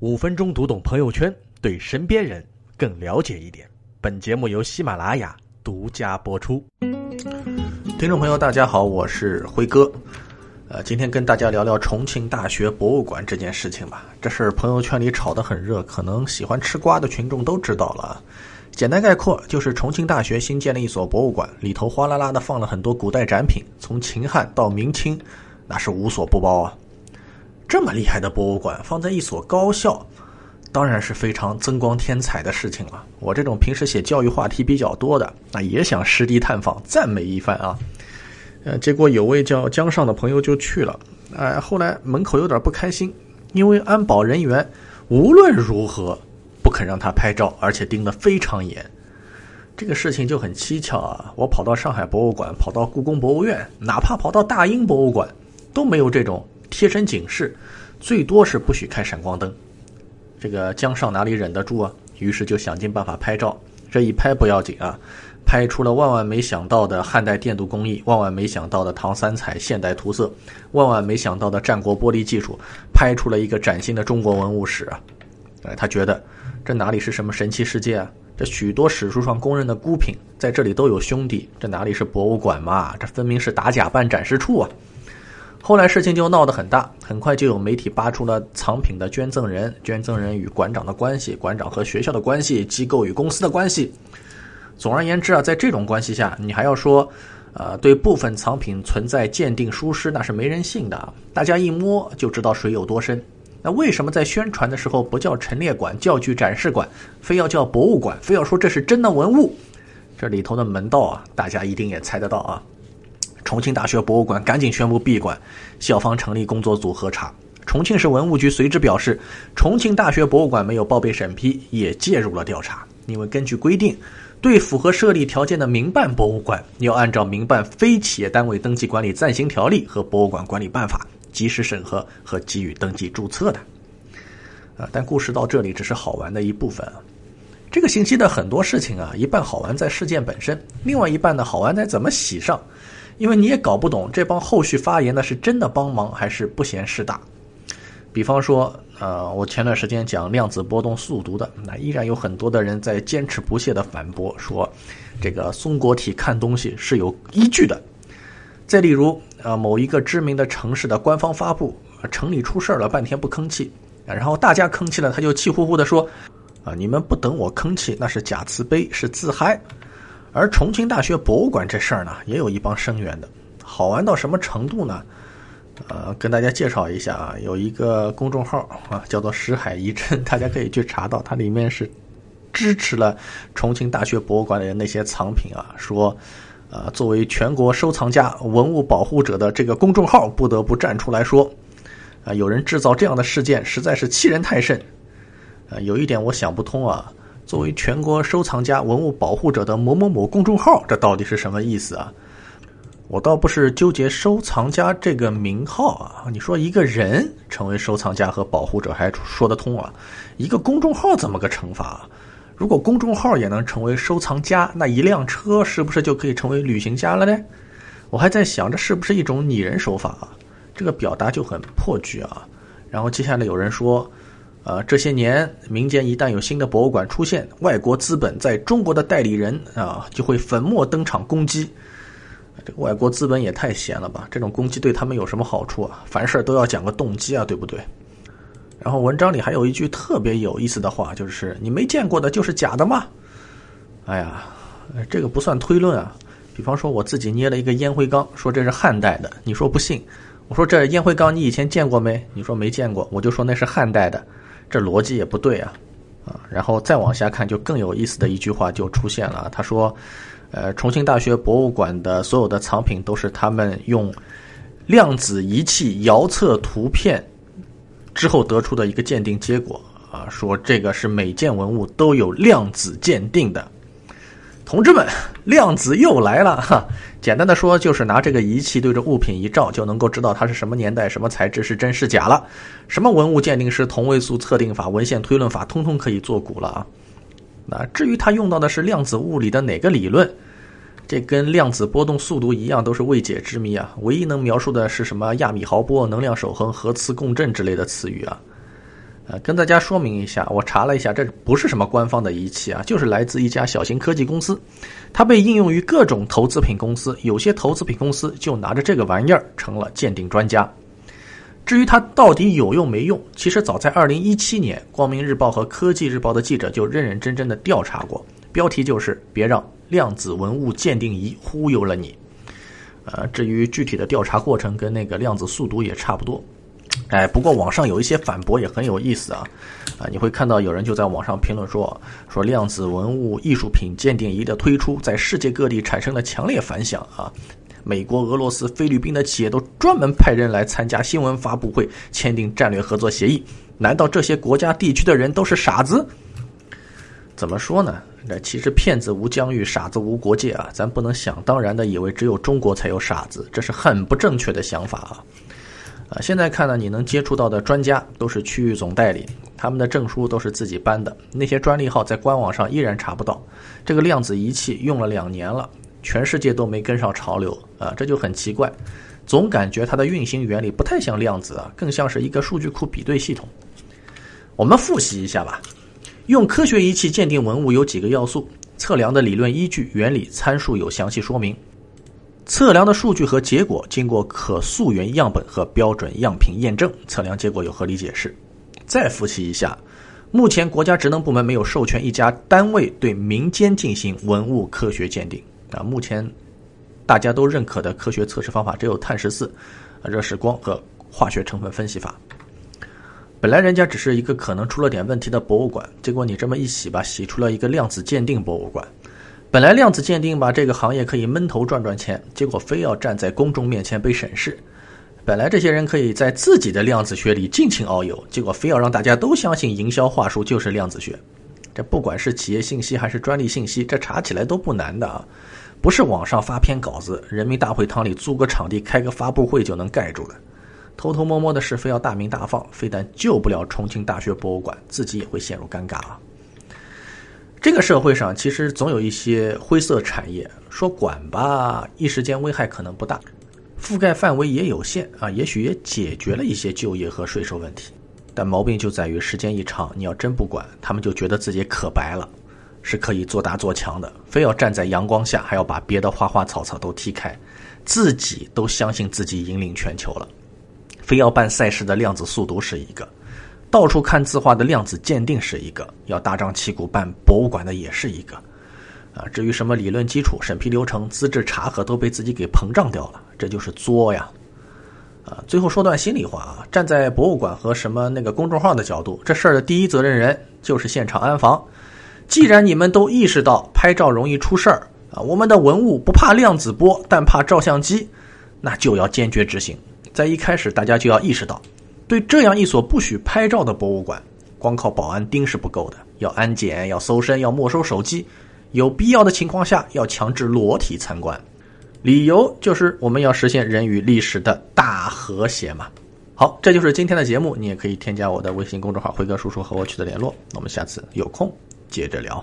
五分钟读懂朋友圈，对身边人更了解一点。本节目由喜马拉雅独家播出。听众朋友，大家好，我是辉哥。呃，今天跟大家聊聊重庆大学博物馆这件事情吧。这事儿朋友圈里炒得很热，可能喜欢吃瓜的群众都知道了。简单概括就是重庆大学新建了一所博物馆，里头哗啦啦的放了很多古代展品，从秦汉到明清，那是无所不包啊。这么厉害的博物馆放在一所高校，当然是非常增光添彩的事情了。我这种平时写教育话题比较多的，那也想实地探访，赞美一番啊。呃，结果有位叫江上的朋友就去了，哎，后来门口有点不开心，因为安保人员无论如何不肯让他拍照，而且盯得非常严。这个事情就很蹊跷啊！我跑到上海博物馆，跑到故宫博物院，哪怕跑到大英博物馆，都没有这种。贴身警示，最多是不许开闪光灯。这个江上哪里忍得住啊？于是就想尽办法拍照。这一拍不要紧啊，拍出了万万没想到的汉代电镀工艺，万万没想到的唐三彩现代涂色，万万没想到的战国玻璃技术，拍出了一个崭新的中国文物史啊！哎，他觉得这哪里是什么神奇世界啊？这许多史书上公认的孤品在这里都有兄弟，这哪里是博物馆嘛？这分明是打假办展示处啊！后来事情就闹得很大，很快就有媒体扒出了藏品的捐赠人、捐赠人与馆长的关系、馆长和学校的关系、机构与公司的关系。总而言之啊，在这种关系下，你还要说，呃，对部分藏品存在鉴定疏失，那是没人信的。大家一摸就知道水有多深。那为什么在宣传的时候不叫陈列馆、教具展示馆，非要叫博物馆，非要说这是真的文物？这里头的门道啊，大家一定也猜得到啊。重庆大学博物馆赶紧宣布闭馆，校方成立工作组核查。重庆市文物局随之表示，重庆大学博物馆没有报备审批，也介入了调查。因为根据规定，对符合设立条件的民办博物馆，要按照《民办非企业单位登记管理暂行条例》和《博物馆管理办法》及时审核和给予登记注册的。啊，但故事到这里只是好玩的一部分。这个星期的很多事情啊，一半好玩在事件本身，另外一半呢，好玩在怎么洗上。因为你也搞不懂这帮后续发言的是真的帮忙还是不嫌事大。比方说，呃，我前段时间讲量子波动速读的，那依然有很多的人在坚持不懈的反驳说，这个松果体看东西是有依据的。再例如，啊，某一个知名的城市的官方发布，城里出事了，半天不吭气，然后大家吭气了，他就气呼呼的说，啊，你们不等我吭气，那是假慈悲，是自嗨。而重庆大学博物馆这事儿呢，也有一帮声援的，好玩到什么程度呢？呃，跟大家介绍一下啊，有一个公众号啊，叫做“石海遗珍”，大家可以去查到，它里面是支持了重庆大学博物馆的那些藏品啊，说，呃，作为全国收藏家、文物保护者的这个公众号，不得不站出来说，啊，有人制造这样的事件，实在是欺人太甚。呃，有一点我想不通啊。作为全国收藏家、文物保护者的某某某公众号，这到底是什么意思啊？我倒不是纠结收藏家这个名号啊。你说一个人成为收藏家和保护者还说得通啊，一个公众号怎么个惩罚？如果公众号也能成为收藏家，那一辆车是不是就可以成为旅行家了呢？我还在想，这是不是一种拟人手法啊？这个表达就很破局啊。然后接下来有人说。呃，这些年民间一旦有新的博物馆出现，外国资本在中国的代理人啊就会粉墨登场攻击。这个外国资本也太闲了吧？这种攻击对他们有什么好处啊？凡事都要讲个动机啊，对不对？然后文章里还有一句特别有意思的话，就是“你没见过的就是假的吗？”哎呀，这个不算推论啊。比方说我自己捏了一个烟灰缸，说这是汉代的，你说不信？我说这烟灰缸你以前见过没？你说没见过，我就说那是汉代的。这逻辑也不对啊，啊，然后再往下看，就更有意思的一句话就出现了。他说：“呃，重庆大学博物馆的所有的藏品都是他们用量子仪器遥测图片之后得出的一个鉴定结果啊，说这个是每件文物都有量子鉴定的。”同志们，量子又来了哈！简单的说，就是拿这个仪器对着物品一照，就能够知道它是什么年代、什么材质是真是假了。什么文物鉴定师、同位素测定法、文献推论法，通通可以做古了啊！那至于它用到的是量子物理的哪个理论，这跟量子波动速度一样，都是未解之谜啊！唯一能描述的是什么亚米豪波、能量守恒、核磁共振之类的词语啊！呃，跟大家说明一下，我查了一下，这不是什么官方的仪器啊，就是来自一家小型科技公司，它被应用于各种投资品公司，有些投资品公司就拿着这个玩意儿成了鉴定专家。至于它到底有用没用，其实早在二零一七年，光明日报和科技日报的记者就认认真真的调查过，标题就是“别让量子文物鉴定仪忽悠了你”。呃，至于具体的调查过程，跟那个量子速读也差不多。哎，不过网上有一些反驳也很有意思啊，啊，你会看到有人就在网上评论说，说量子文物艺术品鉴定仪的推出在世界各地产生了强烈反响啊，美国、俄罗斯、菲律宾的企业都专门派人来参加新闻发布会，签订战略合作协议。难道这些国家地区的人都是傻子？怎么说呢？那其实骗子无疆域，傻子无国界啊，咱不能想当然的以为只有中国才有傻子，这是很不正确的想法啊。啊，现在看呢，你能接触到的专家都是区域总代理，他们的证书都是自己颁的，那些专利号在官网上依然查不到。这个量子仪器用了两年了，全世界都没跟上潮流啊，这就很奇怪。总感觉它的运行原理不太像量子啊，更像是一个数据库比对系统。我们复习一下吧。用科学仪器鉴定文物有几个要素：测量的理论依据、原理、参数有详细说明。测量的数据和结果经过可溯源样本和标准样品验证，测量结果有合理解释。再复习一下，目前国家职能部门没有授权一家单位对民间进行文物科学鉴定啊。目前大家都认可的科学测试方法只有碳十四、热释光和化学成分分析法。本来人家只是一个可能出了点问题的博物馆，结果你这么一洗吧，洗出了一个量子鉴定博物馆。本来量子鉴定吧，这个行业可以闷头赚赚钱，结果非要站在公众面前被审视。本来这些人可以在自己的量子学里尽情遨游，结果非要让大家都相信营销话术就是量子学。这不管是企业信息还是专利信息，这查起来都不难的啊，不是网上发篇稿子，人民大会堂里租个场地开个发布会就能盖住的。偷偷摸摸的事非要大明大放，非但救不了重庆大学博物馆，自己也会陷入尴尬啊。这个社会上其实总有一些灰色产业，说管吧，一时间危害可能不大，覆盖范围也有限啊，也许也解决了一些就业和税收问题，但毛病就在于时间一长，你要真不管，他们就觉得自己可白了，是可以做大做强的，非要站在阳光下，还要把别的花花草草都踢开，自己都相信自己引领全球了，非要办赛事的量子速读是一个。到处看字画的量子鉴定是一个，要大张旗鼓办博物馆的也是一个，啊，至于什么理论基础、审批流程、资质查核都被自己给膨胀掉了，这就是作呀，啊，最后说段心里话啊，站在博物馆和什么那个公众号的角度，这事儿的第一责任人就是现场安防。既然你们都意识到拍照容易出事儿啊，我们的文物不怕量子波，但怕照相机，那就要坚决执行。在一开始，大家就要意识到。对这样一所不许拍照的博物馆，光靠保安盯是不够的，要安检，要搜身，要没收手机，有必要的情况下要强制裸体参观。理由就是我们要实现人与历史的大和谐嘛。好，这就是今天的节目，你也可以添加我的微信公众号“辉哥叔叔”和我取得联络。我们下次有空接着聊。